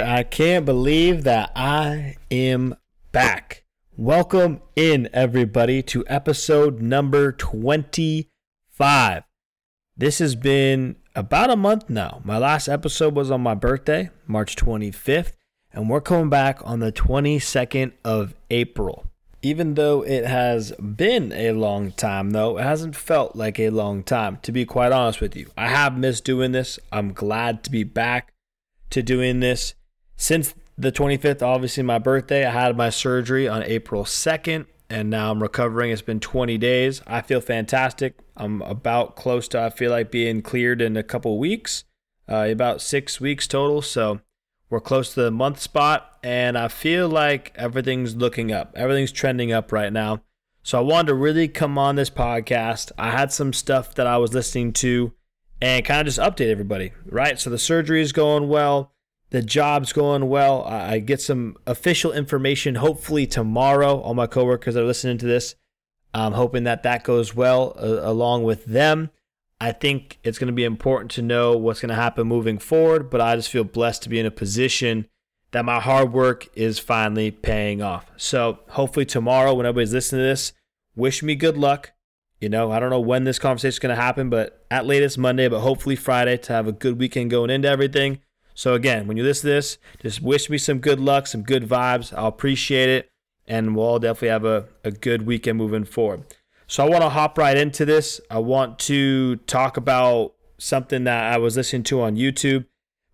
I can't believe that I am back. Welcome in, everybody, to episode number 25. This has been about a month now. My last episode was on my birthday, March 25th, and we're coming back on the 22nd of April. Even though it has been a long time, though, it hasn't felt like a long time, to be quite honest with you. I have missed doing this. I'm glad to be back to doing this. Since the 25th, obviously my birthday, I had my surgery on April 2nd, and now I'm recovering. It's been 20 days. I feel fantastic. I'm about close to, I feel like, being cleared in a couple weeks, uh, about six weeks total. So, we're close to the month spot, and I feel like everything's looking up. Everything's trending up right now. So I wanted to really come on this podcast. I had some stuff that I was listening to and kind of just update everybody, right? So the surgery is going well, the job's going well. I get some official information hopefully tomorrow. All my coworkers are listening to this. I'm hoping that that goes well uh, along with them. I think it's going to be important to know what's going to happen moving forward, but I just feel blessed to be in a position that my hard work is finally paying off. So hopefully tomorrow, when everybody's listening to this, wish me good luck. You know, I don't know when this conversation is going to happen, but at latest Monday, but hopefully Friday to have a good weekend going into everything. So again, when you listen to this, just wish me some good luck, some good vibes. I'll appreciate it, and we'll all definitely have a, a good weekend moving forward. So I want to hop right into this. I want to talk about something that I was listening to on YouTube.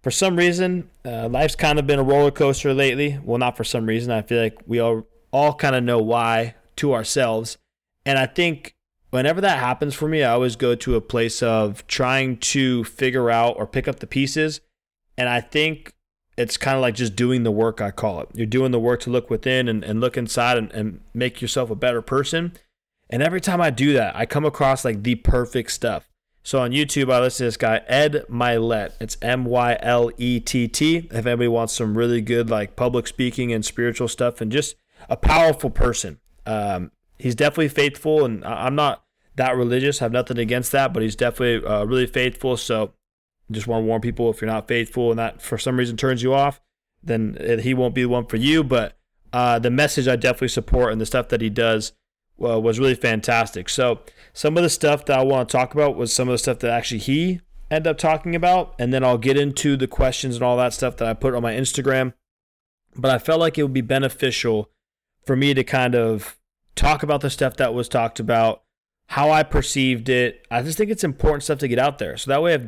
For some reason, uh, life's kind of been a roller coaster lately. Well, not for some reason. I feel like we all all kind of know why to ourselves. And I think whenever that happens for me, I always go to a place of trying to figure out or pick up the pieces. And I think it's kind of like just doing the work, I call it. You're doing the work to look within and, and look inside and, and make yourself a better person. And every time I do that, I come across like the perfect stuff. So on YouTube, I listen to this guy, Ed Mylett. It's M Y L E T T. If anybody wants some really good like public speaking and spiritual stuff and just a powerful person. Um, he's definitely faithful, and I'm not that religious. I have nothing against that, but he's definitely uh, really faithful. So just want to warn people if you're not faithful and that for some reason turns you off, then he won't be the one for you. But uh, the message I definitely support and the stuff that he does uh, was really fantastic. So some of the stuff that I want to talk about was some of the stuff that actually he ended up talking about, and then I'll get into the questions and all that stuff that I put on my Instagram. But I felt like it would be beneficial for me to kind of talk about the stuff that was talked about, how I perceived it. I just think it's important stuff to get out there. So that way, if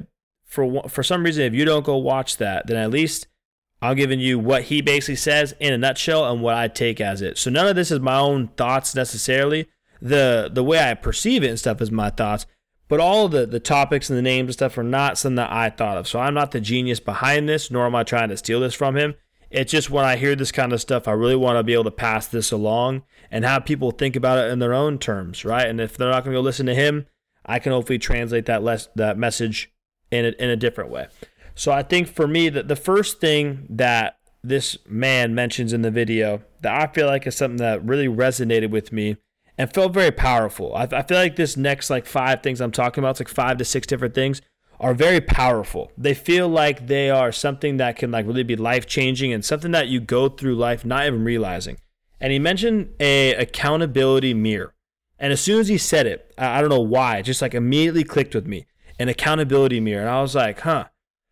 for for some reason, if you don't go watch that, then at least I'm giving you what he basically says in a nutshell and what I take as it. So none of this is my own thoughts necessarily. The the way I perceive it and stuff is my thoughts, but all the the topics and the names and stuff are not something that I thought of. So I'm not the genius behind this, nor am I trying to steal this from him. It's just when I hear this kind of stuff, I really want to be able to pass this along and have people think about it in their own terms, right? And if they're not going to go listen to him, I can hopefully translate that less that message in a, in a different way. So I think for me that the first thing that this man mentions in the video that I feel like is something that really resonated with me and felt very powerful. I, I feel like this next like five things I'm talking about, it's like five to six different things, are very powerful. They feel like they are something that can like really be life changing and something that you go through life not even realizing. And he mentioned a accountability mirror. And as soon as he said it, I, don't know why, it just like immediately clicked with me. An accountability mirror. And I was like, huh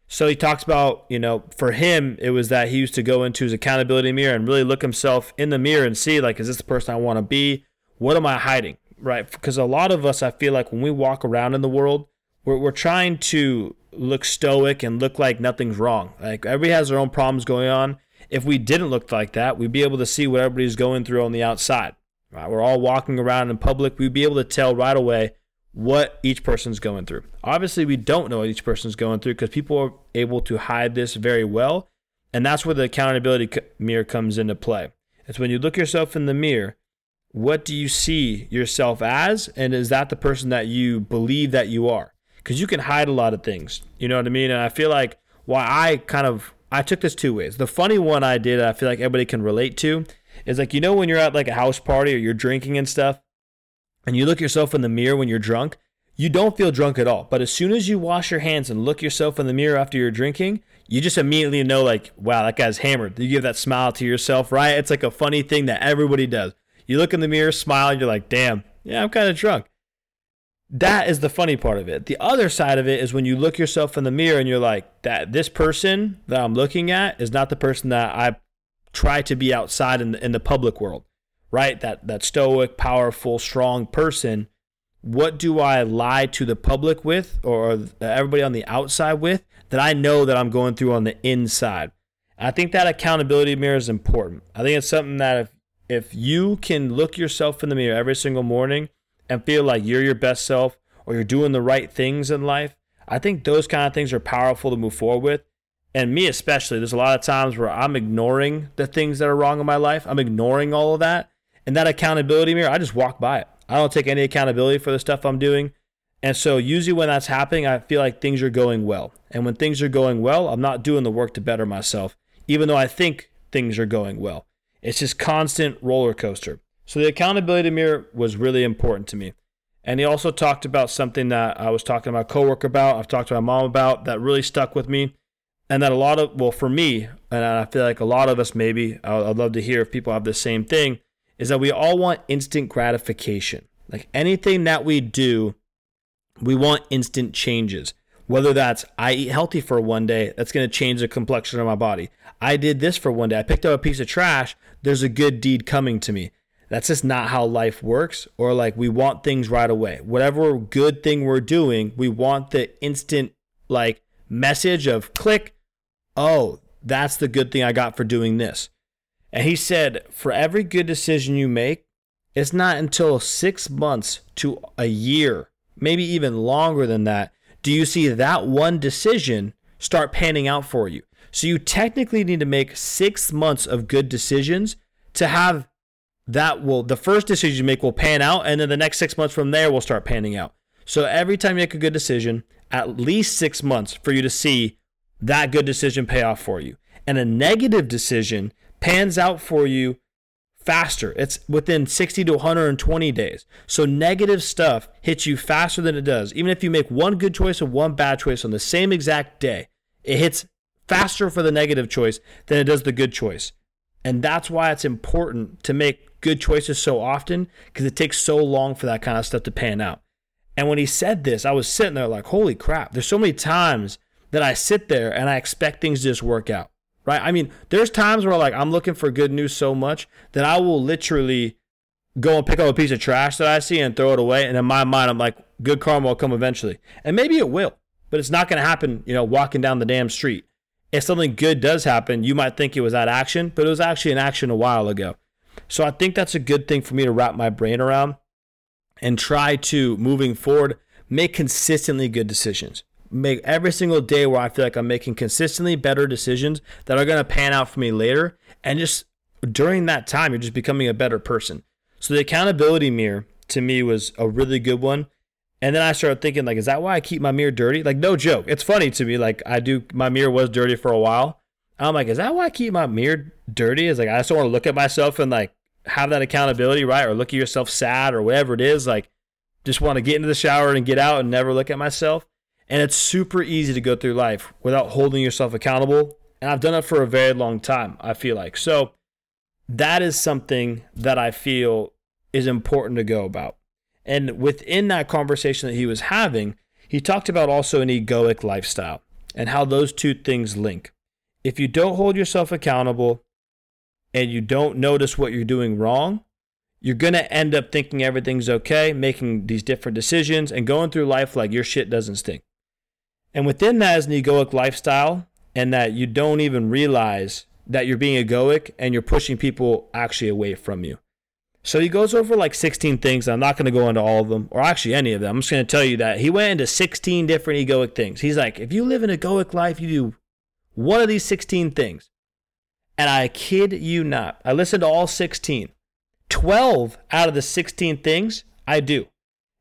so he talks about, you know, for him, it was that he used to go into his accountability mirror and really look himself in the mirror and see, like, is this the person I want to be? What am I hiding? Right? Because a lot of us, I feel like when we walk around in the world, we're, we're trying to look stoic and look like nothing's wrong. Like, everybody has their own problems going on. If we didn't look like that, we'd be able to see what everybody's going through on the outside. Right? We're all walking around in public. We'd be able to tell right away what each person's going through. Obviously, we don't know what each person's going through because people are able to hide this very well. And that's where the accountability mirror comes into play. It's when you look yourself in the mirror, what do you see yourself as? And is that the person that you believe that you are? Because you can hide a lot of things. You know what I mean? And I feel like why I kind of I took this two ways. The funny one I did, I feel like everybody can relate to, is like you know when you're at like a house party or you're drinking and stuff, and you look yourself in the mirror when you're drunk, you don't feel drunk at all. But as soon as you wash your hands and look yourself in the mirror after you're drinking, you just immediately know, like, wow, that guy's hammered. You give that smile to yourself, right? It's like a funny thing that everybody does. You look in the mirror, smile, and you're like, damn, yeah, I'm kind of drunk. That is the funny part of it. The other side of it is when you look yourself in the mirror and you're like, that this person that I'm looking at is not the person that I try to be outside in the, in the public world, right? That that stoic, powerful, strong person what do I lie to the public with or everybody on the outside with that I know that I'm going through on the inside? I think that accountability mirror is important. I think it's something that if if you can look yourself in the mirror every single morning and feel like you're your best self or you're doing the right things in life, I think those kind of things are powerful to move forward with. And me especially, there's a lot of times where I'm ignoring the things that are wrong in my life. I'm ignoring all of that. And that accountability mirror, I just walk by it. I don't take any accountability for the stuff I'm doing. And so usually when that's happening, I feel like things are going well. And when things are going well, I'm not doing the work to better myself, even though I think things are going well. It's just constant roller coaster. So the accountability mirror was really important to me. And he also talked about something that I was talking to my coworker about, I've talked to my mom about that really stuck with me. And that a lot of, well, for me, and I feel like a lot of us maybe, I'd love to hear if people have the same thing, is that we all want instant gratification. Like anything that we do, we want instant changes. Whether that's I eat healthy for one day, that's going to change the complexion of my body. I did this for one day. I picked up a piece of trash. There's a good deed coming to me. That's just not how life works. Or like we want things right away. Whatever good thing we're doing, we want the instant like message of click. Oh, that's the good thing I got for doing this. And he said, for every good decision you make, it's not until six months to a year, maybe even longer than that, do you see that one decision start panning out for you. So you technically need to make six months of good decisions to have that will the first decision you make will pan out and then the next six months from there will start panning out. So every time you make a good decision, at least six months for you to see that good decision pay off for you. And a negative decision pans out for you faster. It's within 60 to 120 days. So negative stuff hits you faster than it does. Even if you make one good choice and one bad choice on the same exact day, it hits faster for the negative choice than it does the good choice. And that's why it's important to make good choices so often because it takes so long for that kind of stuff to pan out. And when he said this, I was sitting there like, holy crap, there's so many times that I sit there and I expect things to just work out right? I mean, there's times where like I'm looking for good news so much that I will literally go and pick up a piece of trash that I see and throw it away. And in my mind, I'm like, good karma will come eventually. And maybe it will, but it's not going to happen, you know, walking down the damn street. If something good does happen, you might think it was that action, but it was actually an action a while ago. So I think that's a good thing for me to wrap my brain around and try to, moving forward, make consistently good decisions make every single day where I feel like I'm making consistently better decisions that are going to pan out for me later. And just during that time, you're just becoming a better person. So the accountability mirror to me was a really good one. And then I started thinking, like, is that why I keep my mirror dirty? Like, no joke. It's funny to me. Like, I do, my mirror was dirty for a while. I'm like, is that why I keep my mirror dirty? Is like, I just don't want to look at myself and like have that accountability, right? Or look at yourself sad or whatever it is. Like, just want to get into the shower and get out and never look at myself. And it's super easy to go through life without holding yourself accountable. And I've done it for a very long time, I feel like. So that is something that I feel is important to go about. And within that conversation that he was having, he talked about also an egoic lifestyle and how those two things link. If you don't hold yourself accountable and you don't notice what you're doing wrong, you're going to end up thinking everything's okay, making these different decisions, and going through life like your shit doesn't stink. And within that is an egoic lifestyle, and that you don't even realize that you're being egoic and you're pushing people actually away from you. So he goes over like 16 things. I'm not going to go into all of them, or actually any of them. I'm just going to tell you that he went into 16 different egoic things. He's like, if you live an egoic life, you do one of these 16 things. And I kid you not, I listened to all 16. 12 out of the 16 things I do.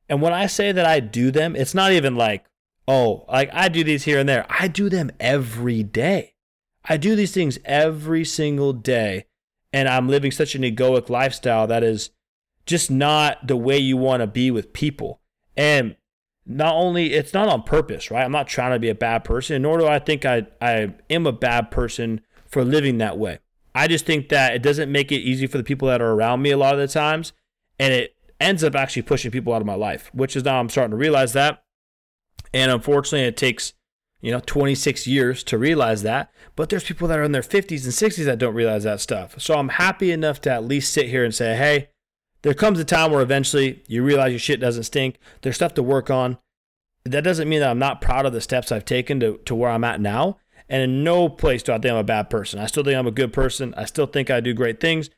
And when I say that I do them, it's not even like, oh, like I do these here and there. I do them every day. I do these things every single day. And I'm living such an egoic lifestyle that is just not the way you want to be with people. And not only it's not on purpose, right? I'm not trying to be a bad person, nor do I think I, I am a bad person for living that way. I just think that it doesn't make it easy for the people that are around me a lot of the times. And it ends up actually pushing people out of my life, which is now I'm starting to realize that. And unfortunately, it takes, you know, 26 years to realize that. But there's people that are in their 50s and 60s that don't realize that stuff. So I'm happy enough to at least sit here and say, hey, there comes a time where eventually you realize your shit doesn't stink. There's stuff to work on. That doesn't mean that I'm not proud of the steps I've taken to, to where I'm at now. And in no place do I think I'm a bad person. I still think I'm a good person. I still think I do great things.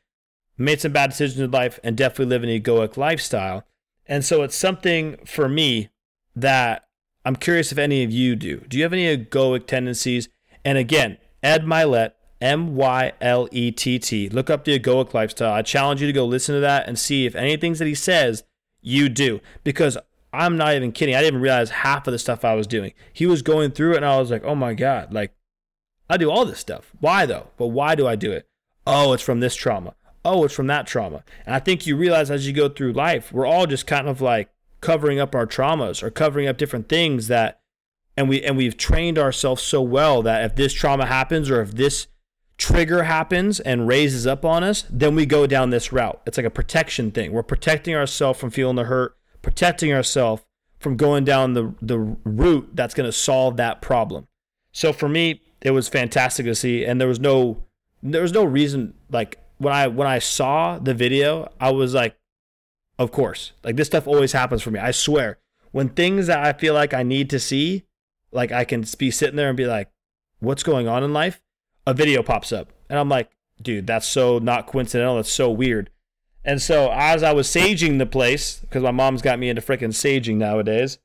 Made some bad decisions in life and definitely live an egoic lifestyle. And so it's something for me that I'm curious if any of you do. Do you have any egoic tendencies? And again, Ed Mylett, M Y L E T T. Look up the egoic lifestyle. I challenge you to go listen to that and see if any things that he says you do. Because I'm not even kidding. I didn't even realize half of the stuff I was doing. He was going through it and I was like, oh my God, like I do all this stuff. Why though? But why do I do it? Oh, it's from this trauma. Oh, it's from that trauma. And I think you realize as you go through life, we're all just kind of like covering up our traumas or covering up different things that and we and we've trained ourselves so well that if this trauma happens or if this trigger happens and raises up on us, then we go down this route. It's like a protection thing. We're protecting ourselves from feeling the hurt, protecting ourselves from going down the, the route that's going to solve that problem. So for me, it was fantastic to see, and there was no there was no reason like when I when I saw the video, I was like, of course, like this stuff always happens for me. I swear, when things that I feel like I need to see, like I can be sitting there and be like, what's going on in life? a video pops up. And I'm like, dude, that's so not coincidental. That's so weird. And so as I was saging the place, because my mom's got me into freaking saging nowadays,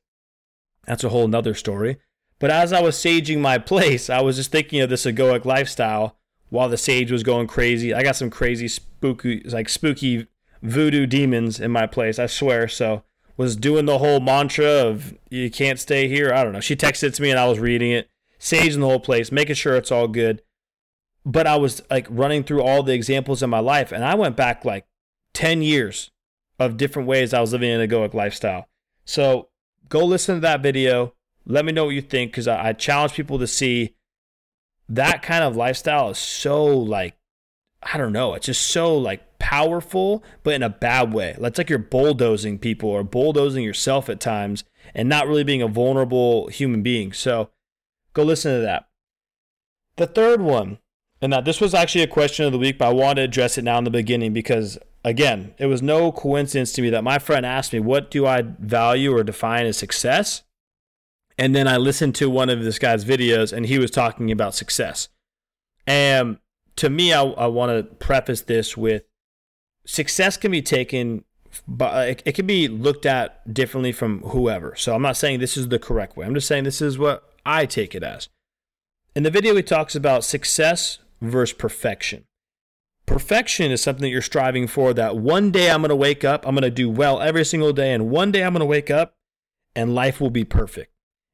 that's a whole nother story. But as I was saging my place, I was just thinking of this egoic lifestyle while the sage was going crazy. I got some crazy spooky, like spooky voodoo demons in my place, I swear. So was doing the whole mantra of you can't stay here. I don't know. She texted to me and I was reading it, saging the whole place, making sure it's all good but I was like running through all the examples in my life, and I went back like 10 years of different ways I was living an egoic lifestyle. So go listen to that video. Let me know what you think because I, I challenge people to see that kind of lifestyle is so like, I don't know, it's just so like powerful, but in a bad way. It's like you're bulldozing people or bulldozing yourself at times and not really being a vulnerable human being. So go listen to that. The third one and that this was actually a question of the week, but I wanted to address it now in the beginning because, again, it was no coincidence to me that my friend asked me, What do I value or define as success? And then I listened to one of this guy's videos and he was talking about success. And to me, I, I want to preface this with success can be taken, but it, it can be looked at differently from whoever. So I'm not saying this is the correct way. I'm just saying this is what I take it as. In the video, he talks about success versus perfection. Perfection is something that you're striving for that one day I'm going to wake up, I'm going to do well every single day, and one day I'm going to wake up and life will be perfect.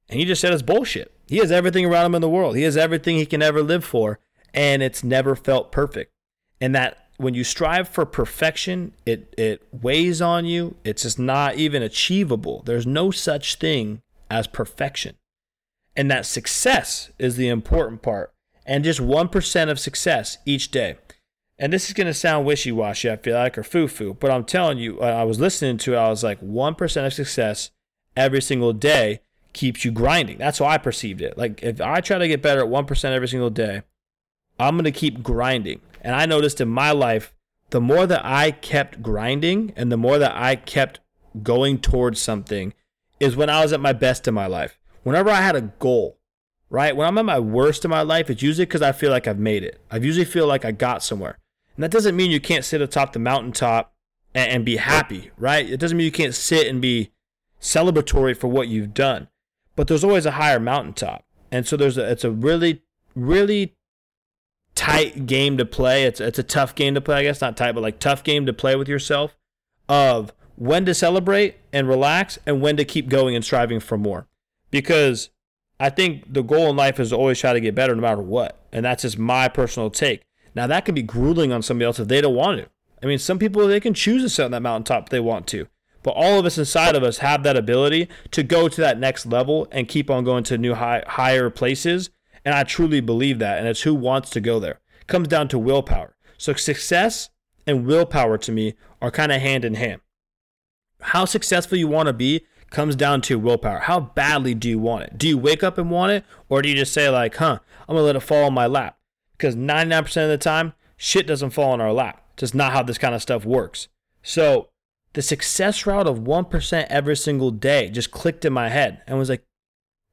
And he just said it's bullshit. He has everything around him in the world, he has everything he can ever live for, and it's never felt perfect. And that when you strive for perfection, it, it weighs on you. It's just not even achievable. There's no such thing as perfection. And that success is the important part and just 1% of success each day. And this is going to sound wishy washy, I feel like, or foo foo, but I'm telling you, I was listening to it, I was like, 1% of success every single day keeps you grinding. That's how I perceived it. Like, if I try to get better at 1% every single day, I'm going to keep grinding. And I noticed in my life, the more that I kept grinding and the more that I kept going towards something is when I was at my best in my life. Whenever I had a goal, right? When I'm at my worst in my life, it's usually because I feel like I've made it. I usually feel like I got somewhere. And that doesn't mean you can't sit atop the mountaintop and, and be happy, right? It doesn't mean you can't sit and be celebratory for what you've done. But there's always a higher mountaintop. And so there's a, it's a really, really tight game to play. It's, it's a tough game to play, I guess. Not tight, but like tough game to play with yourself of when to celebrate and relax and when to keep going and striving for more. Because I think the goal in life is to always try to get better no matter what. And that's just my personal take. Now, that can be grueling on somebody else if they don't want to. I mean, some people, they can choose to sit on that mountaintop if they want to. But all of us inside of us have that ability to go to that next level and keep on going to new high, higher places. And I truly believe that. And it's who wants to go there. It comes down to willpower. So success and willpower to me are kind of hand in hand. How successful you want to be comes down to willpower. How badly do you want it? Do you wake up and want it? Or do you just say, like, huh, I'm going to let it fall on my lap? Because 99% of the time, shit doesn't fall on our lap. It's just not how this kind of stuff works. So the success route of 1% every single day just clicked in my head and was like,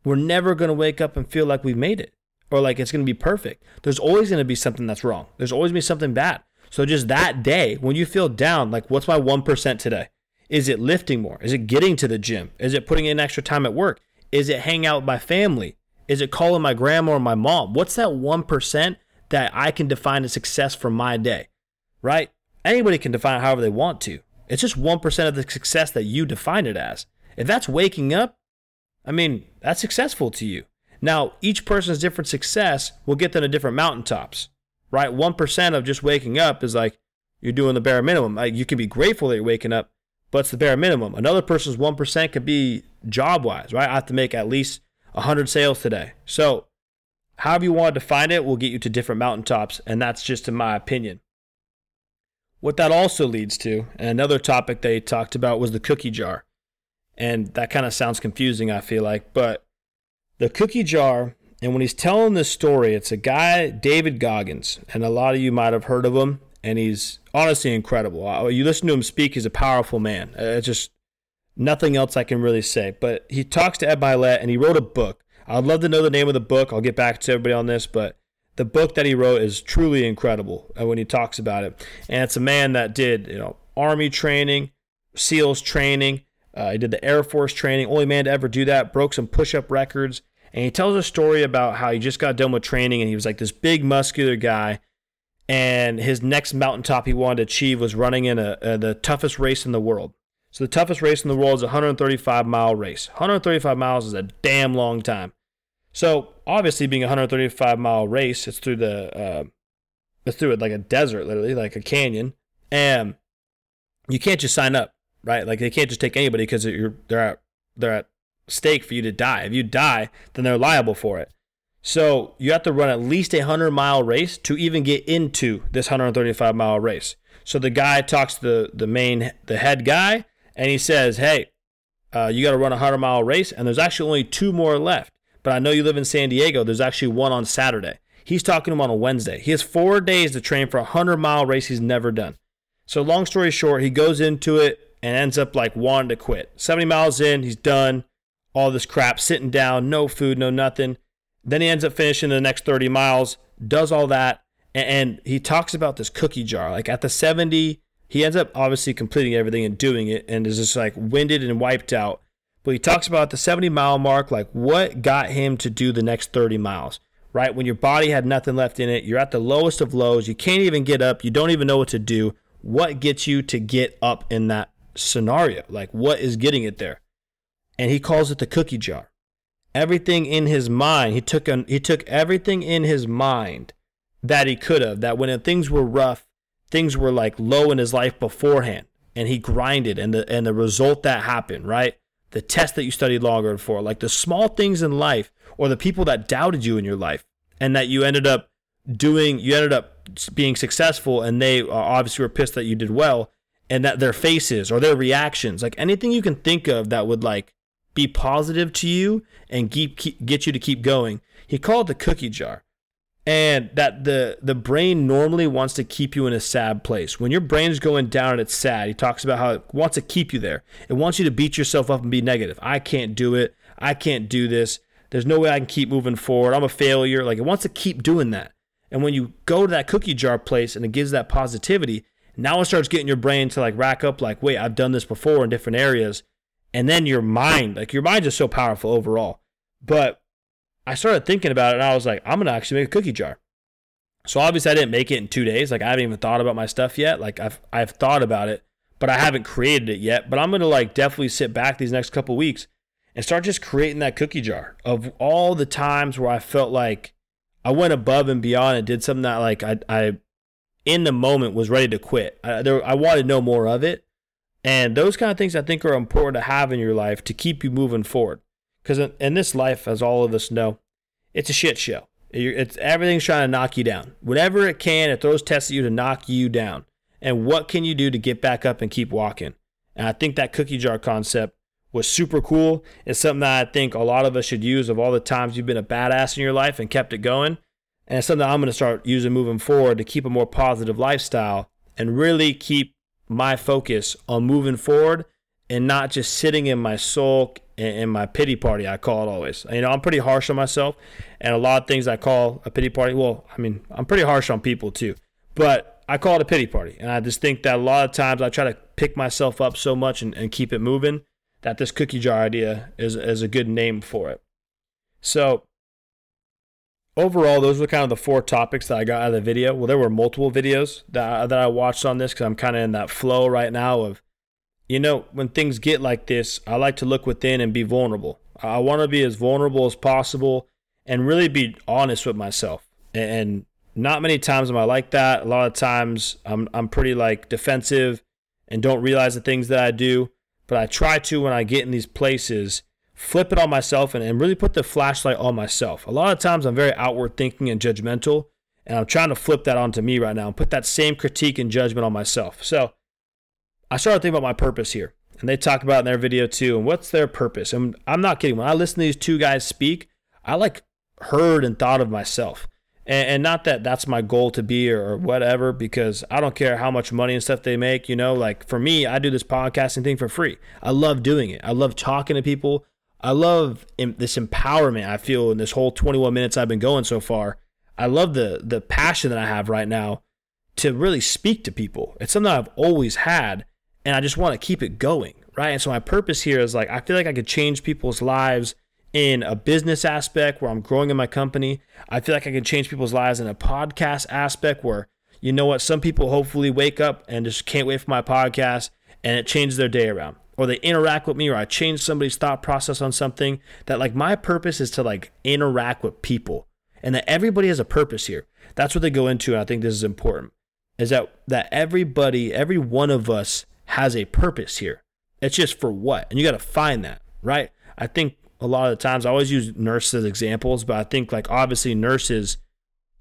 we're never going to wake up and feel like we've made it or like it's going to be perfect. There's always going to be something that's wrong. There's always going to be something bad. So just that day, when you feel down, like what's my 1% today? Is it lifting more? Is it getting to the gym? Is it putting in extra time at work? Is it hanging out with my family? Is it calling my grandma or my mom? What's that 1% that I can define as success for my day? Right? Anybody can define it however they want to. It's just 1% of the success that you define it as. If that's waking up, I mean, that's successful to you. Now, each person's different success will get them to different mountaintops, right? 1% of just waking up is like you're doing the bare minimum. Like you can be grateful that you're waking up, but it's the bare minimum. Another person's 1% could be job wise, right? I have to make at least 100 sales today. So, however you want to define it will get you to different mountaintops. And that's just in my opinion. What that also leads to, and another topic they talked about was the cookie jar. And that kind of sounds confusing, I feel like. But the cookie jar, and when he's telling this story, it's a guy, David Goggins. And a lot of you might have heard of him and he's honestly incredible. Uh, you listen to him speak; he's a powerful man. Uh, it's just nothing else I can really say. But he talks to Ed Mylett, and he wrote a book. I'd love to know the name of the book. I'll get back to everybody on this, but the book that he wrote is truly incredible uh, when he talks about it. And it's a man that did, you know, army training, SEALs training. Uh, he did the Air Force training. Only man to ever do that. Broke some push-up records. And he tells a story about how he just got done with training, and he was like this big muscular guy and his next mountaintop he wanted to achieve was running in a, a, the toughest race in the world. So the toughest race in the world is a 135 mile race. 135 miles is a damn long time. So obviously, being a 135 mile race, it's through the uh, it's through it like a desert, literally like a canyon, and you can't just sign up, right? Like they can't just take anybody because they're at they're at stake for you to die. If you die, then they're liable for it. So you have to run at least a 100 mile race to even get into this 135 mile race. So the guy talks to the, the main, the head guy, and he says, Hey, uh, you got to run a 100 mile race, and there's actually only two more left. But I know you live in San Diego. There's actually one on Saturday. He's talking to him on a Wednesday. He has four days to train for a 100 mile race he's never done. So, long story short, he goes into it and ends up like wanting to quit. 70 miles in, he's done all this crap, sitting down, no food, no nothing. Then he ends up finishing the next 30 miles, does all that, and he talks about this cookie jar. Like at the 70, he ends up obviously completing everything and doing it and is just like winded and wiped out. But he talks about the 70 mile mark, like what got him to do the next 30 miles, right? When your body had nothing left in it, you're at the lowest of lows, you can't even get up, you don't even know what to do. What gets you to get up in that scenario? Like what is getting it there? And he calls it the cookie jar everything in his mind. He took an, he took everything in his mind that he could have. That when things were rough, things were like low in his life beforehand, and he grinded, and the and the result that happened, right? The test that you studied longer for, like the small things in life, or the people that doubted you in your life, and that you ended up doing, you ended up being successful, and they uh, obviously were pissed that you did well, and that their faces or their reactions, like anything you can think of that would like be positive to you and keep, keep, get you to keep going. He called it the cookie jar. And that the the brain normally wants to keep you in a sad place. When your brain is going down and it's sad, he talks about how it wants to keep you there. It wants you to beat yourself up and be negative. I can't do it. I can't do this. There's no way I can keep moving forward. I'm a failure. Like it wants to keep doing that. And when you go to that cookie jar place and it gives that positivity, now it starts getting your brain to like rack up like, wait, I've done this before in different areas and then your mind, like your mind is so powerful overall. But I started thinking about it and I was like, I'm gonna actually make a cookie jar. So obviously I didn't make it in two days. Like I haven't even thought about my stuff yet. Like I've I've thought about it, but I haven't created it yet. But I'm gonna like definitely sit back these next couple weeks and start just creating that cookie jar of all the times where I felt like I went above and beyond and did something that like I I in the moment was ready to quit. I, there, I wanted no more of it, And those kind of things I think are important to have in your life to keep you moving forward. Because in this life, as all of us know, it's a shit show. It's everything's trying to knock you down. Whatever it can, it throws tests at you to knock you down. And what can you do to get back up and keep walking? And I think that cookie jar concept was super cool. It's something that I think a lot of us should use of all the times you've been a badass in your life and kept it going. And it's something I'm going to start using moving forward to keep a more positive lifestyle and really keep my focus on moving forward and not just sitting in my sulk and my pity party, I call it always. You know, I'm pretty harsh on myself, and a lot of things I call a pity party. Well, I mean, I'm pretty harsh on people too, but I call it a pity party. And I just think that a lot of times I try to pick myself up so much and, and keep it moving that this cookie jar idea is, is a good name for it. So, overall, those were kind of the four topics that I got out of the video. Well, there were multiple videos that, that I watched on this because I'm kind of in that flow right now of, you know, when things get like this, I like to look within and be vulnerable. I want to be as vulnerable as possible and really be honest with myself. And not many times am I like that. A lot of times I'm I'm pretty like defensive and don't realize the things that I do. But I try to when I get in these places flip it on myself and, and really put the flashlight on myself. A lot of times I'm very outward thinking and judgmental, and I'm trying to flip that onto me right now and put that same critique and judgment on myself. So I started thinking about my purpose here. And they talk about in their video too, and what's their purpose? And I'm not kidding. When I listen to these two guys speak, I like heard and thought of myself. And, and not that that's my goal to be or, or whatever, because I don't care how much money and stuff they make. You know, like for me, I do this podcasting thing for free. I love doing it. I love talking to people. I love this empowerment I feel in this whole 21 minutes I've been going so far. I love the the passion that I have right now to really speak to people. It's something I've always had, and I just want to keep it going, right? And so my purpose here is like I feel like I could change people's lives in a business aspect where I'm growing in my company. I feel like I can change people's lives in a podcast aspect where you know what, some people hopefully wake up and just can't wait for my podcast and it changes their day around or they interact with me or I change somebody's thought process on something that like my purpose is to like interact with people and that everybody has a purpose here. That's what they go into and I think this is important is that that everybody every one of us has a purpose here. It's just for what? And you got to find that, right? I think a lot of the times I always use nurses as examples, but I think like obviously nurses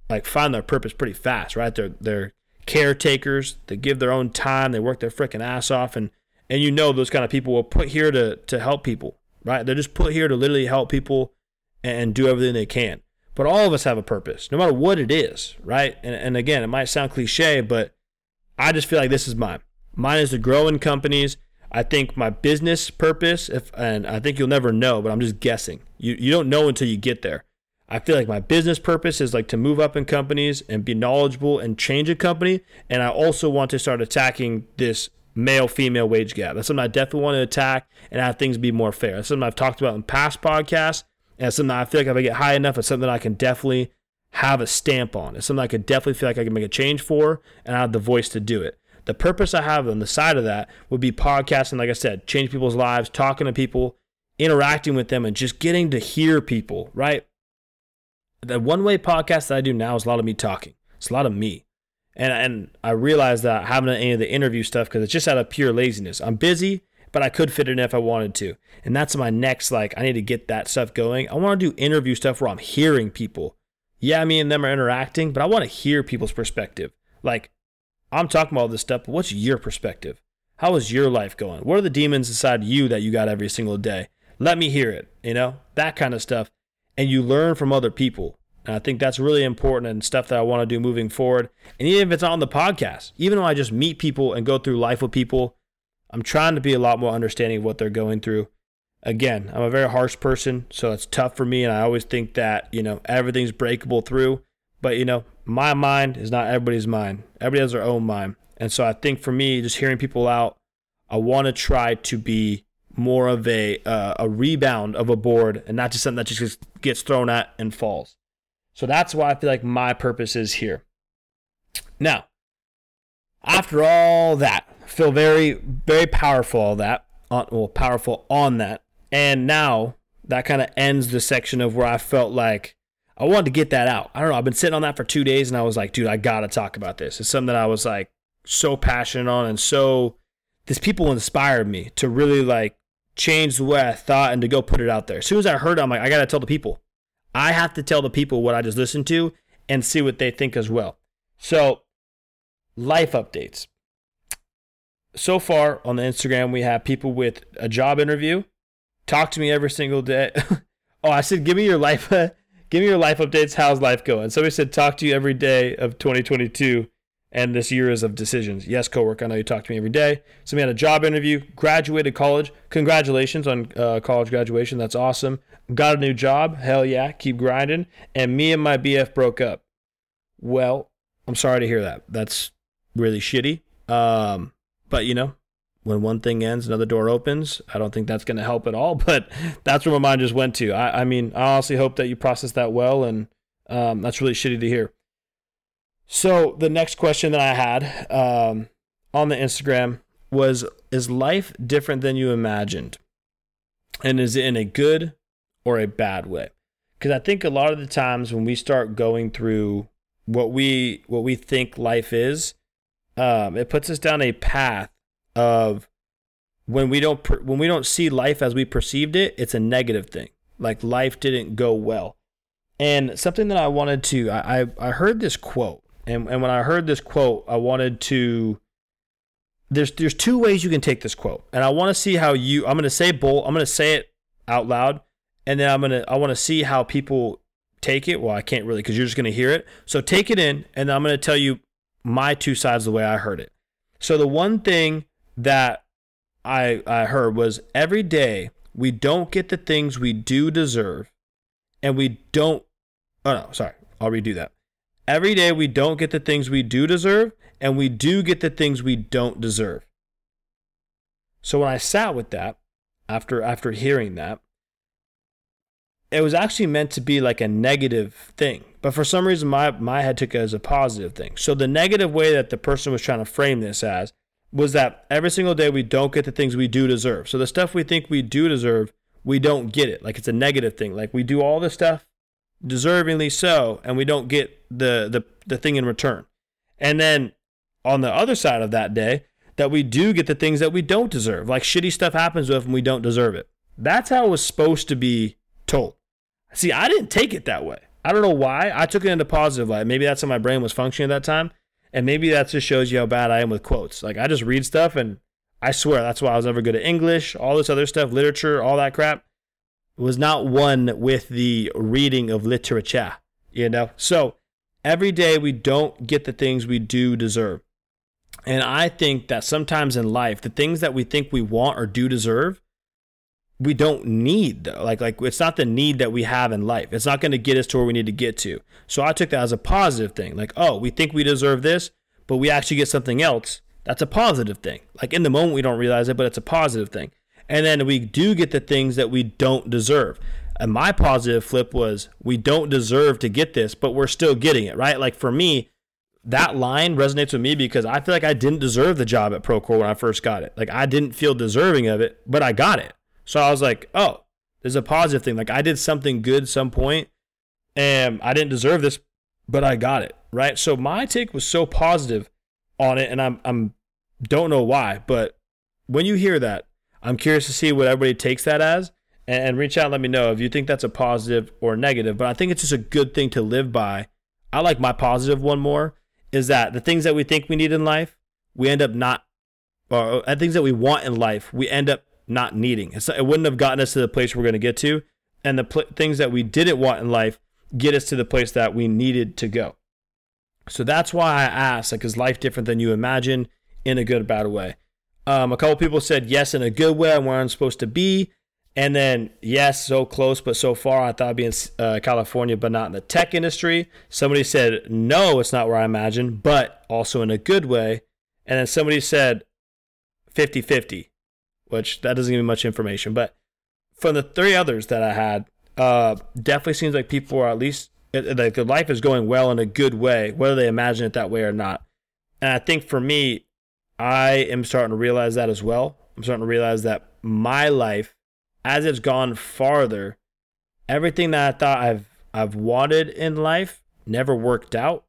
like find their purpose pretty fast, right? They're they're caretakers, they give their own time, they work their freaking ass off and and you know those kind of people will put here to to help people, right? They're just put here to literally help people and do everything they can. But all of us have a purpose, no matter what it is, right? And, and again, it might sound cliche, but I just feel like this is mine. Mine is to grow in companies. I think my business purpose, if and I think you'll never know, but I'm just guessing. You you don't know until you get there. I feel like my business purpose is like to move up in companies and be knowledgeable and change a company. And I also want to start attacking this male female wage gap. That's something I definitely want to attack and have things be more fair. That's something I've talked about in past podcasts. And it's something I feel like if I get high enough, it's something I can definitely have a stamp on. It's something I could definitely feel like I can make a change for and I have the voice to do it. The purpose I have on the side of that would be podcasting, like I said, change people's lives, talking to people, interacting with them, and just getting to hear people, right? The one way podcast that I do now is a lot of me talking. It's a lot of me. And and I realized that I haven't done any of the interview stuff because it's just out of pure laziness. I'm busy, but I could fit it in if I wanted to. And that's my next like I need to get that stuff going. I want to do interview stuff where I'm hearing people. Yeah, me and them are interacting, but I want to hear people's perspective. Like I'm talking about all this stuff, but what's your perspective? How is your life going? What are the demons inside you that you got every single day? Let me hear it, you know? That kind of stuff. And you learn from other people. And I think that's really important and stuff that I want to do moving forward. And even if it's on the podcast, even though I just meet people and go through life with people, I'm trying to be a lot more understanding of what they're going through. Again, I'm a very harsh person, so it's tough for me. And I always think that, you know, everything's breakable through. But, you know, my mind is not everybody's mind. Everybody has their own mind. And so I think for me, just hearing people out, I want to try to be more of a uh, a rebound of a board and not just something that just gets thrown at and falls. So that's why I feel like my purpose is here. Now, after all that, feel very, very powerful, all that, on, well, powerful on that. And now that kind of ends the section of where I felt like I wanted to get that out. I don't know. I've been sitting on that for two days and I was like, dude, I got to talk about this. It's something that I was like so passionate on and so these people inspired me to really like change the way I thought and to go put it out there. As soon as I heard it, I'm like, I gotta tell the people. I have to tell the people what I just listened to and see what they think as well. So, life updates. So far on the Instagram, we have people with a job interview. Talk to me every single day. oh, I said, give me your life, give me your life updates. How's life going? Somebody said, talk to you every day of 2022 and this year is of decisions. Yes, coworker, I know you talk to me every day. Somebody had a job interview, graduated college. Congratulations on uh, college graduation. That's awesome. Got a new job. Hell yeah, keep grinding. And me and my BF broke up. Well, I'm sorry to hear that. That's really shitty. Um, but you know, when one thing ends, another door opens. I don't think that's going to help at all. But that's where my mind just went to. I, I mean, I honestly hope that you process that well, and um, that's really shitty to hear. So the next question that I had um, on the Instagram was: Is life different than you imagined? And is it in a good or a bad way? Because I think a lot of the times when we start going through what we what we think life is, um, it puts us down a path of when we don't when we don't see life as we perceived it, it's a negative thing. Like life didn't go well. And something that I wanted to I I heard this quote and and when I heard this quote, I wanted to there's there's two ways you can take this quote. And I want to see how you I'm going to say bold, I'm going to say it out loud and then I'm to I want to see how people take it. Well, I can't really cuz you're just to hear it. So take it in and I'm to tell you my two sides the way I heard it. So the one thing that I I heard was every day we don't get the things we do deserve and we don't Oh no, sorry. I'll redo that. Every day we don't get the things we do deserve, and we do get the things we don't deserve. So when I sat with that, after after hearing that, it was actually meant to be like a negative thing. But for some reason my, my head took it as a positive thing. So the negative way that the person was trying to frame this as was that every single day we don't get the things we do deserve. So the stuff we think we do deserve, we don't get it. Like it's a negative thing. Like we do all this stuff deservingly so, and we don't get the the the thing in return. And then on the other side of that day, that we do get the things that we don't deserve, like shitty stuff happens with and we don't deserve it. That's how it was supposed to be told. See, I didn't take it that way. I don't know why. I took it into positive light. Maybe that's how my brain was functioning at that time. And maybe that just shows you how bad I am with quotes. Like I just read stuff and I swear that's why I was never good at English, all this other stuff, literature, all that crap was not one with the reading of literature, you know? So every day we don't get the things we do deserve. And I think that sometimes in life, the things that we think we want or do deserve, we don't need though. Like like it's not the need that we have in life. It's not going to get us to where we need to get to. So I took that as a positive thing. Like, oh, we think we deserve this, but we actually get something else. That's a positive thing. Like in the moment we don't realize it, but it's a positive thing and then we do get the things that we don't deserve. And my positive flip was we don't deserve to get this, but we're still getting it, right? Like for me, that line resonates with me because I feel like I didn't deserve the job at Procore when I first got it. Like I didn't feel deserving of it, but I got it. So I was like, oh, there's a positive thing. Like I did something good some point and I didn't deserve this, but I got it, right? So my take was so positive on it and I'm I'm don't know why, but when you hear that, I'm curious to see what everybody takes that as and reach out and let me know if you think that's a positive or negative. But I think it's just a good thing to live by. I like my positive one more is that the things that we think we need in life, we end up not, or uh, things that we want in life, we end up not needing. It wouldn't have gotten us to the place we're going to get to. And the pl- things that we didn't want in life get us to the place that we needed to go. So that's why I asked, like, is life different than you imagine in a good or bad way? Um, a couple people said yes in a good way, where I'm supposed to be. And then, yes, so close, but so far, I thought I'd be in uh, California, but not in the tech industry. Somebody said, no, it's not where I imagine, but also in a good way. And then somebody said 50 50, which that doesn't give me much information. But from the three others that I had, uh, definitely seems like people are at least, like their life is going well in a good way, whether they imagine it that way or not. And I think for me, I am starting to realize that as well. I'm starting to realize that my life, as it's gone farther, everything that I thought I've I've wanted in life never worked out.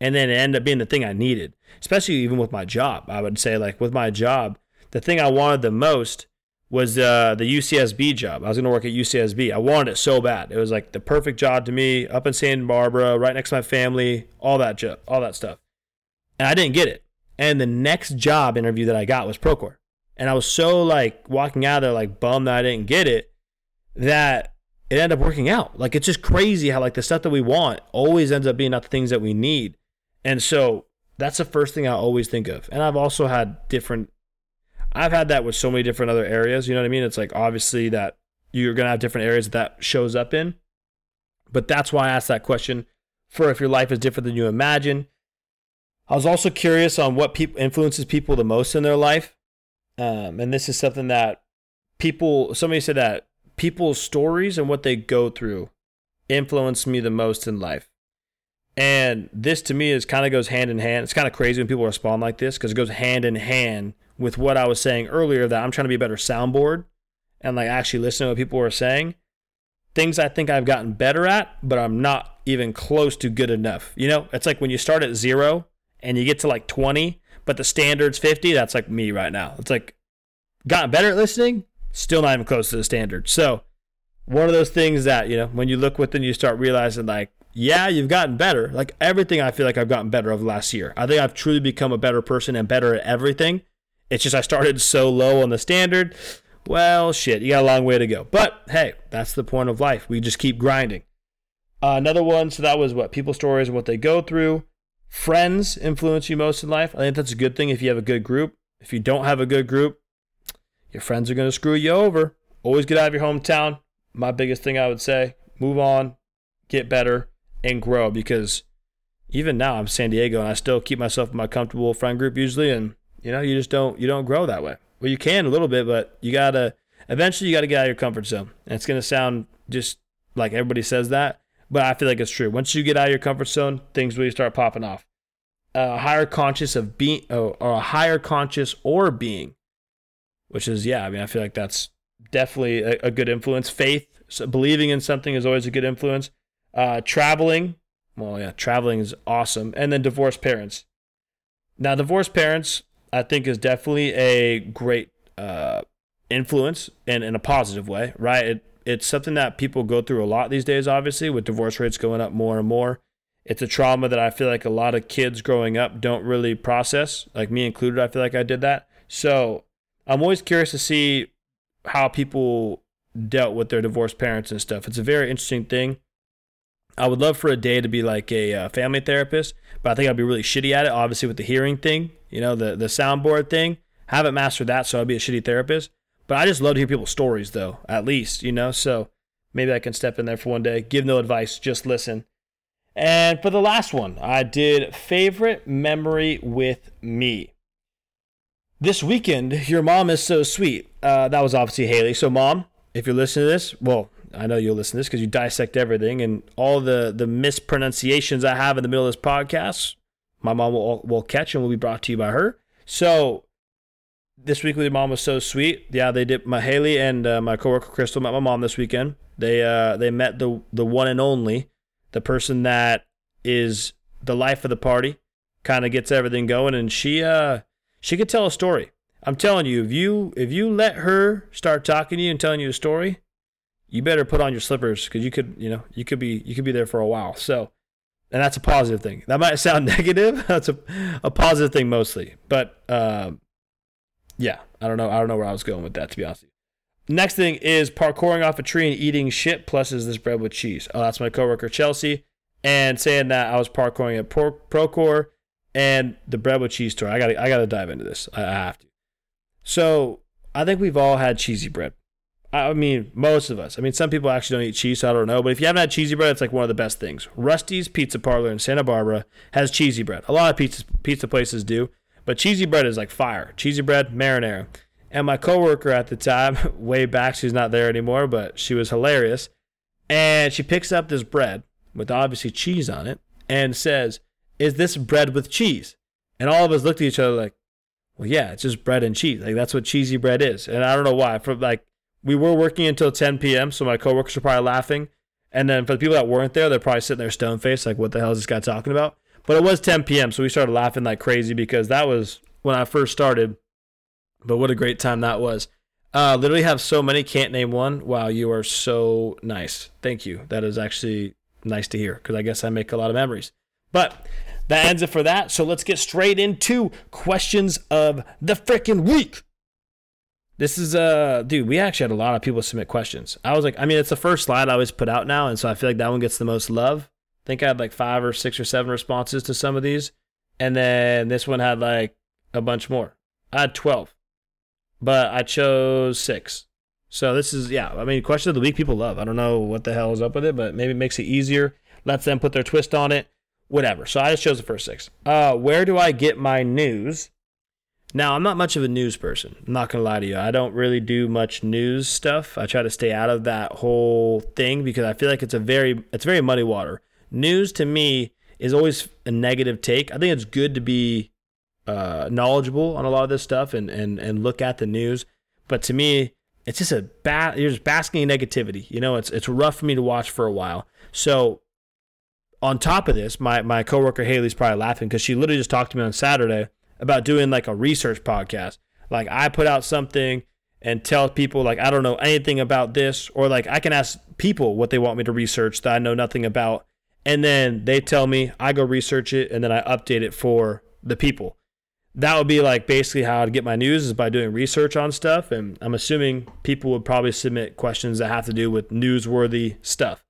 And then it ended up being the thing I needed, especially even with my job. I would say, like, with my job, the thing I wanted the most was uh, the UCSB job. I was going to work at UCSB. I wanted it so bad. It was like the perfect job to me, up in Santa Barbara, right next to my family, all that job, all that stuff. And I didn't get it. And the next job interview that I got was Procore. And I was so like walking out there like bummed that I didn't get it that it ended up working out. Like it's just crazy how like the stuff that we want always ends up being not the things that we need. And so that's the first thing I always think of. And I've also had different I've had that with so many different other areas. You know what I mean? It's like obviously that you're gonna have different areas that, that shows up in. But that's why I asked that question for if your life is different than you imagine. I was also curious on what people influences people the most in their life. Um, and this is something that people somebody said that people's stories and what they go through influence me the most in life. And this to me is kind of goes hand in hand. It's kind of crazy when people respond like this because it goes hand in hand with what I was saying earlier that I'm trying to be a better soundboard and like actually listen to what people are saying. Things I think I've gotten better at, but I'm not even close to good enough. You know, it's like when you start at zero and you get to like 20, but the standard's 50, that's like me right now. It's like gotten better at listening, still not even close to the standard. So, one of those things that, you know, when you look within, you start realizing, like, yeah, you've gotten better. Like everything, I feel like I've gotten better the last year. I think I've truly become a better person and better at everything. It's just I started so low on the standard. Well, shit, you got a long way to go. But hey, that's the point of life. We just keep grinding. Uh, another one, so that was what people stories and what they go through. Friends influence you most in life. I think that's a good thing if you have a good group. If you don't have a good group, your friends are going to screw you over. Always get out of your hometown. My biggest thing I would say move on, get better, and grow because even now I'm San Diego and I still keep myself in my comfortable friend group usually. And, you know, you just don't, you don't grow that way. Well, you can a little bit, but you got to, eventually you got to get out of your comfort zone. And it's to sound just like everybody says that, but I feel like it's true. Once you get out of your comfort zone, things really start popping off. A higher conscious of being, or a higher conscious or being which is yeah. I mean, I feel like that's definitely a, a good influence. Faith, so believing in something is always a good influence. Uh, traveling, well, yeah, traveling is awesome. And then divorced parents. Now, divorced parents, I think, is definitely a great uh, influence and in a positive way, right? It, it's something that people go through a lot these days, obviously, with divorce rates going up more and more. It's a trauma that I feel like a lot of kids growing up don't really process, like me included. I feel like I did that. So I'm always curious to see how people dealt with their divorced parents and stuff. It's a very interesting thing. I would love for a day to be like a uh, family therapist, but I think I'd be really shitty at it. Obviously, with the hearing thing, you know, the the soundboard thing, haven't mastered that, so I'd be a shitty therapist. But I just love to hear people's stories, though. At least, you know, so maybe I can step in there for one day. Give no advice, just listen. And for the last one, I did favorite memory with me. This weekend, your mom is so sweet. Uh, that was obviously Haley. So, mom, if you're listening to this, well, I know you'll listen to this because you dissect everything and all the the mispronunciations I have in the middle of this podcast. My mom will will catch and will be brought to you by her. So, this week with your mom was so sweet. Yeah, they did. My Haley and uh, my coworker Crystal met my mom this weekend. They uh they met the the one and only, the person that is the life of the party, kind of gets everything going, and she uh she could tell a story. I'm telling you, if you if you let her start talking to you and telling you a story, you better put on your slippers because you could, you know, you could be you could be there for a while. So, and that's a positive thing. That might sound negative. That's a a positive thing mostly, but um, yeah, I don't know. I don't know where I was going with that to be honest. Next thing is parkouring off a tree and eating shit. Plus, is this bread with cheese? Oh, that's my coworker Chelsea, and saying that I was parkouring at Pro- Procore and the bread with cheese tour. I got I got to dive into this. I have to. So I think we've all had cheesy bread. I mean, most of us. I mean, some people actually don't eat cheese, so I don't know. But if you haven't had cheesy bread, it's like one of the best things. Rusty's Pizza Parlor in Santa Barbara has cheesy bread. A lot of pizza pizza places do, but cheesy bread is like fire. Cheesy bread, marinara. And my coworker at the time, way back, she's not there anymore, but she was hilarious. And she picks up this bread with obviously cheese on it and says, is this bread with cheese? And all of us looked at each other like, well, yeah, it's just bread and cheese. Like that's what cheesy bread is. And I don't know why. For like, we were working until 10 p.m., so my coworkers were probably laughing. And then for the people that weren't there, they're probably sitting there stone faced, like, what the hell is this guy talking about? But it was 10 p.m., so we started laughing like crazy because that was when I first started. But what a great time that was. Uh, literally have so many, can't name one. Wow, you are so nice. Thank you. That is actually nice to hear because I guess I make a lot of memories. But that ends it for that. So let's get straight into questions of the freaking week. This is uh dude, we actually had a lot of people submit questions. I was like, I mean, it's the first slide I always put out now, and so I feel like that one gets the most love. I think I had like five or six or seven responses to some of these. And then this one had like a bunch more. I had 12. But I chose six. So this is yeah, I mean, question of the week people love. I don't know what the hell is up with it, but maybe it makes it easier, lets them put their twist on it, whatever. So I just chose the first six. Uh, where do I get my news? Now, I'm not much of a news person. I'm not going to lie to you. I don't really do much news stuff. I try to stay out of that whole thing because I feel like it's a very it's very muddy water. News to me is always a negative take. I think it's good to be uh, knowledgeable on a lot of this stuff and and and look at the news, but to me, it's just a bad. You're just basking in negativity. You know, it's it's rough for me to watch for a while. So on top of this, my my coworker Haley's probably laughing because she literally just talked to me on Saturday about doing like a research podcast. Like I put out something and tell people like I don't know anything about this or like I can ask people what they want me to research that I know nothing about and then they tell me I go research it and then I update it for the people. That would be like basically how I'd get my news is by doing research on stuff and I'm assuming people would probably submit questions that have to do with newsworthy stuff.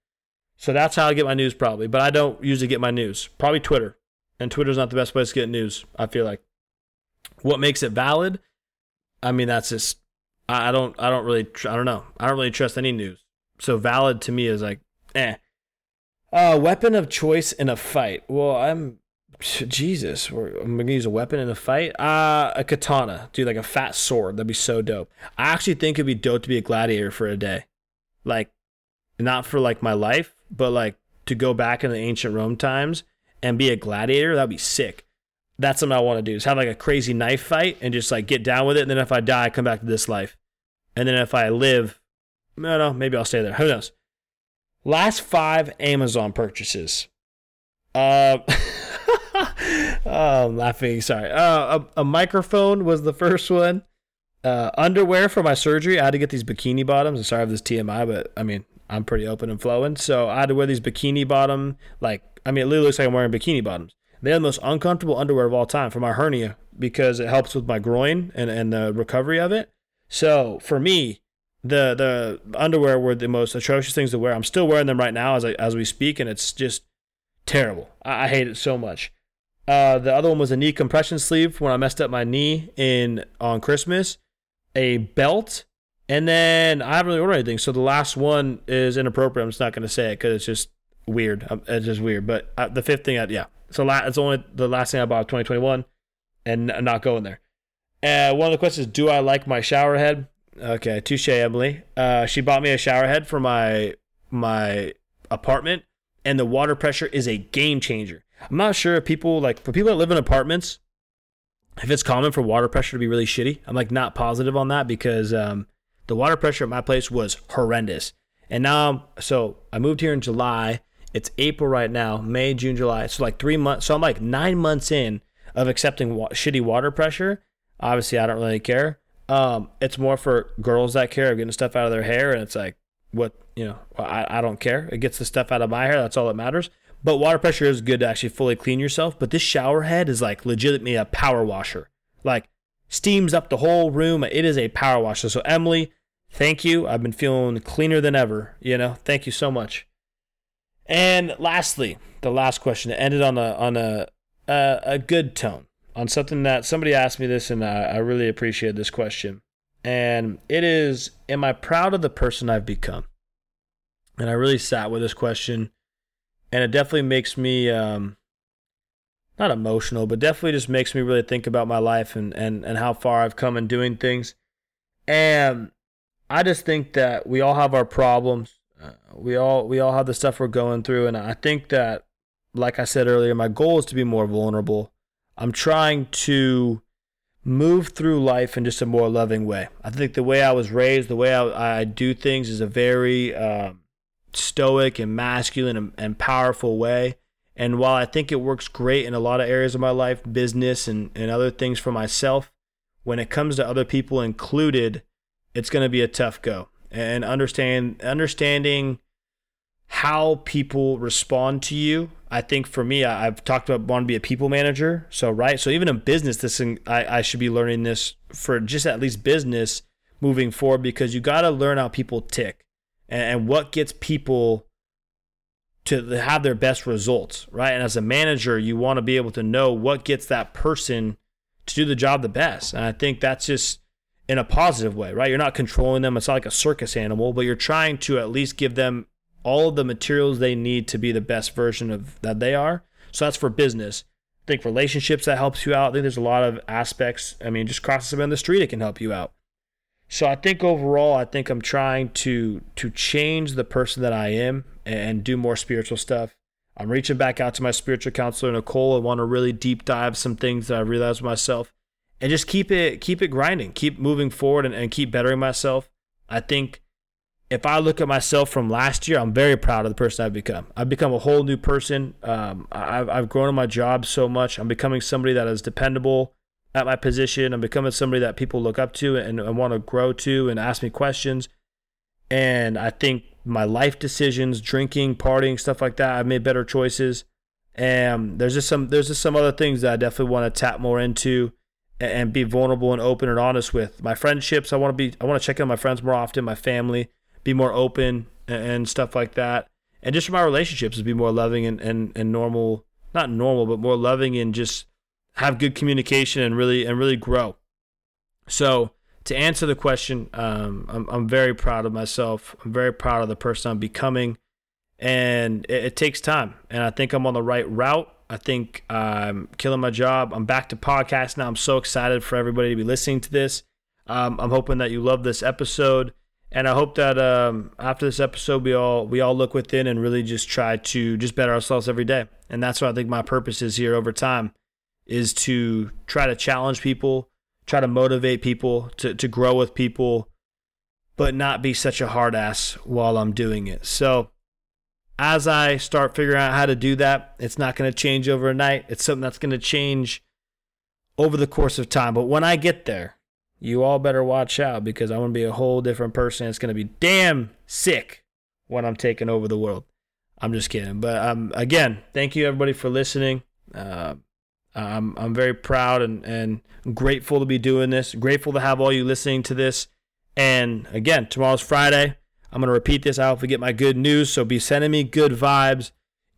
So that's how I get my news probably, but I don't usually get my news. Probably Twitter. And Twitter's not the best place to get news, I feel like. What makes it valid? I mean, that's just I don't I don't really I don't know. I don't really trust any news. So valid to me is like eh. Uh, weapon of choice in a fight. Well, I'm Jesus. I'm gonna use a weapon in a fight. Uh, a katana, dude, like a fat sword. That'd be so dope. I actually think it'd be dope to be a gladiator for a day, like not for like my life, but like to go back in the ancient Rome times and be a gladiator. That'd be sick that's something I want to do is have like a crazy knife fight and just like get down with it. And then if I die, I come back to this life. And then if I live, I don't know, maybe I'll stay there. Who knows? Last five Amazon purchases. Uh, oh, I'm laughing. Sorry. Uh, a, a microphone was the first one. Uh, underwear for my surgery. I had to get these bikini bottoms. I'm sorry if this TMI, but I mean, I'm pretty open and flowing. So I had to wear these bikini bottom, like, I mean, it literally looks like I'm wearing bikini bottoms. They have the most uncomfortable underwear of all time for my hernia because it helps with my groin and, and the recovery of it. So for me, the the underwear were the most atrocious things to wear. I'm still wearing them right now as I, as we speak, and it's just terrible. I, I hate it so much. Uh, the other one was a knee compression sleeve when I messed up my knee in on Christmas. A belt, and then I haven't really ordered anything. So the last one is inappropriate. I'm just not going to say it because it's just weird. It's just weird. But uh, the fifth thing, I, yeah, so it's only the last thing I bought of 2021 and not going there. Uh, one of the questions do I like my shower head? Okay, touche, Emily. Uh, she bought me a shower head for my my apartment, and the water pressure is a game changer. I'm not sure if people like for people that live in apartments, if it's common for water pressure to be really shitty. I'm like not positive on that because um, the water pressure at my place was horrendous. And now, so I moved here in July, it's April right now, May, June, July. So like three months. So I'm like nine months in of accepting wa- shitty water pressure. Obviously, I don't really care. Um, it's more for girls that care of getting stuff out of their hair, and it's like, what you know, I, I don't care. It gets the stuff out of my hair. That's all that matters. But water pressure is good to actually fully clean yourself. But this shower head is like legitimately a power washer. Like steams up the whole room. It is a power washer. So Emily, thank you. I've been feeling cleaner than ever. You know, thank you so much. And lastly, the last question that ended on a on a a, a good tone on something that somebody asked me this, and I, I really appreciate this question. And it is, am I proud of the person I've become? And I really sat with this question, and it definitely makes me um, not emotional, but definitely just makes me really think about my life and, and, and how far I've come in doing things. And I just think that we all have our problems uh, we all we all have the stuff we're going through, and I think that, like I said earlier, my goal is to be more vulnerable. I'm trying to move through life in just a more loving way. I think the way I was raised, the way I, I do things, is a very um, stoic and masculine and, and powerful way. And while I think it works great in a lot of areas of my life, business and, and other things for myself, when it comes to other people included, it's going to be a tough go. And understand understanding how people respond to you. I think for me, I, have talked about wanting to be a people manager. So right, so even in business, this I, I should be learning this for just at least business moving forward because you got to learn how people tick and, and what gets people to have their best results, right? And as a manager, you want to be able to know what gets that person to do the job the best. And I think that's just in a positive way, right? You're not controlling them. It's not like a circus animal, but you're trying to at least give them all of the materials they need to be the best version of that they are. So that's for business. I think relationships that helps you out. I think there's a lot of aspects. I mean, just crossing somebody on the street, it can help you out. So I think overall, I think I'm trying to to change the person that I am and do more spiritual stuff. I'm reaching back out to my spiritual counselor Nicole. I want to really deep dive some things that I realized myself, and just keep it keep it grinding, keep moving forward, and, and keep bettering myself. I think if I look at myself from last year, I'm very proud of the person I've become. I've become a whole new person. Um, I've, I've grown in my job so much. I'm becoming somebody that is dependable at my position. I'm becoming somebody that people look up to and, and want to grow to and ask me questions. And I think my life decisions, drinking, partying, stuff like that, I've made better choices. And there's just some there's just some other things that I definitely want to tap more into and be vulnerable and open and honest with. My friendships, I want to be I want to check in on my friends more often, my family be more open and stuff like that. And just for my relationships, be more loving and, and, and normal, not normal, but more loving and just have good communication and really and really grow. So to answer the question, um, I'm, I'm very proud of myself. I'm very proud of the person I'm becoming, and it, it takes time. And I think I'm on the right route. I think I'm killing my job. I'm back to podcast now. I'm so excited for everybody to be listening to this. Um, I'm hoping that you love this episode. And I hope that um, after this episode, we all we all look within and really just try to just better ourselves every day. And that's what I think my purpose is here over time, is to try to challenge people, try to motivate people, to to grow with people, but not be such a hard ass while I'm doing it. So as I start figuring out how to do that, it's not going to change overnight. It's something that's going to change over the course of time. But when I get there, you all better watch out because I'm going to be a whole different person. It's going to be damn sick when I'm taking over the world. I'm just kidding. But um, again, thank you everybody for listening. Uh, I'm, I'm very proud and, and grateful to be doing this. Grateful to have all you listening to this. And again, tomorrow's Friday. I'm going to repeat this. I hope we get my good news. So be sending me good vibes.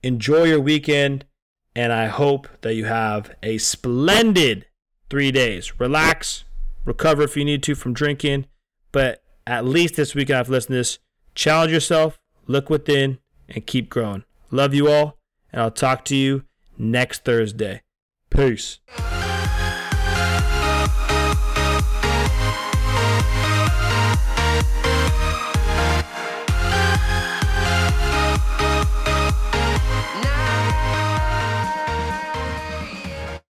Enjoy your weekend. And I hope that you have a splendid three days. Relax recover if you need to from drinking. But at least this weekend after listening to this, challenge yourself, look within, and keep growing. Love you all, and I'll talk to you next Thursday. Peace.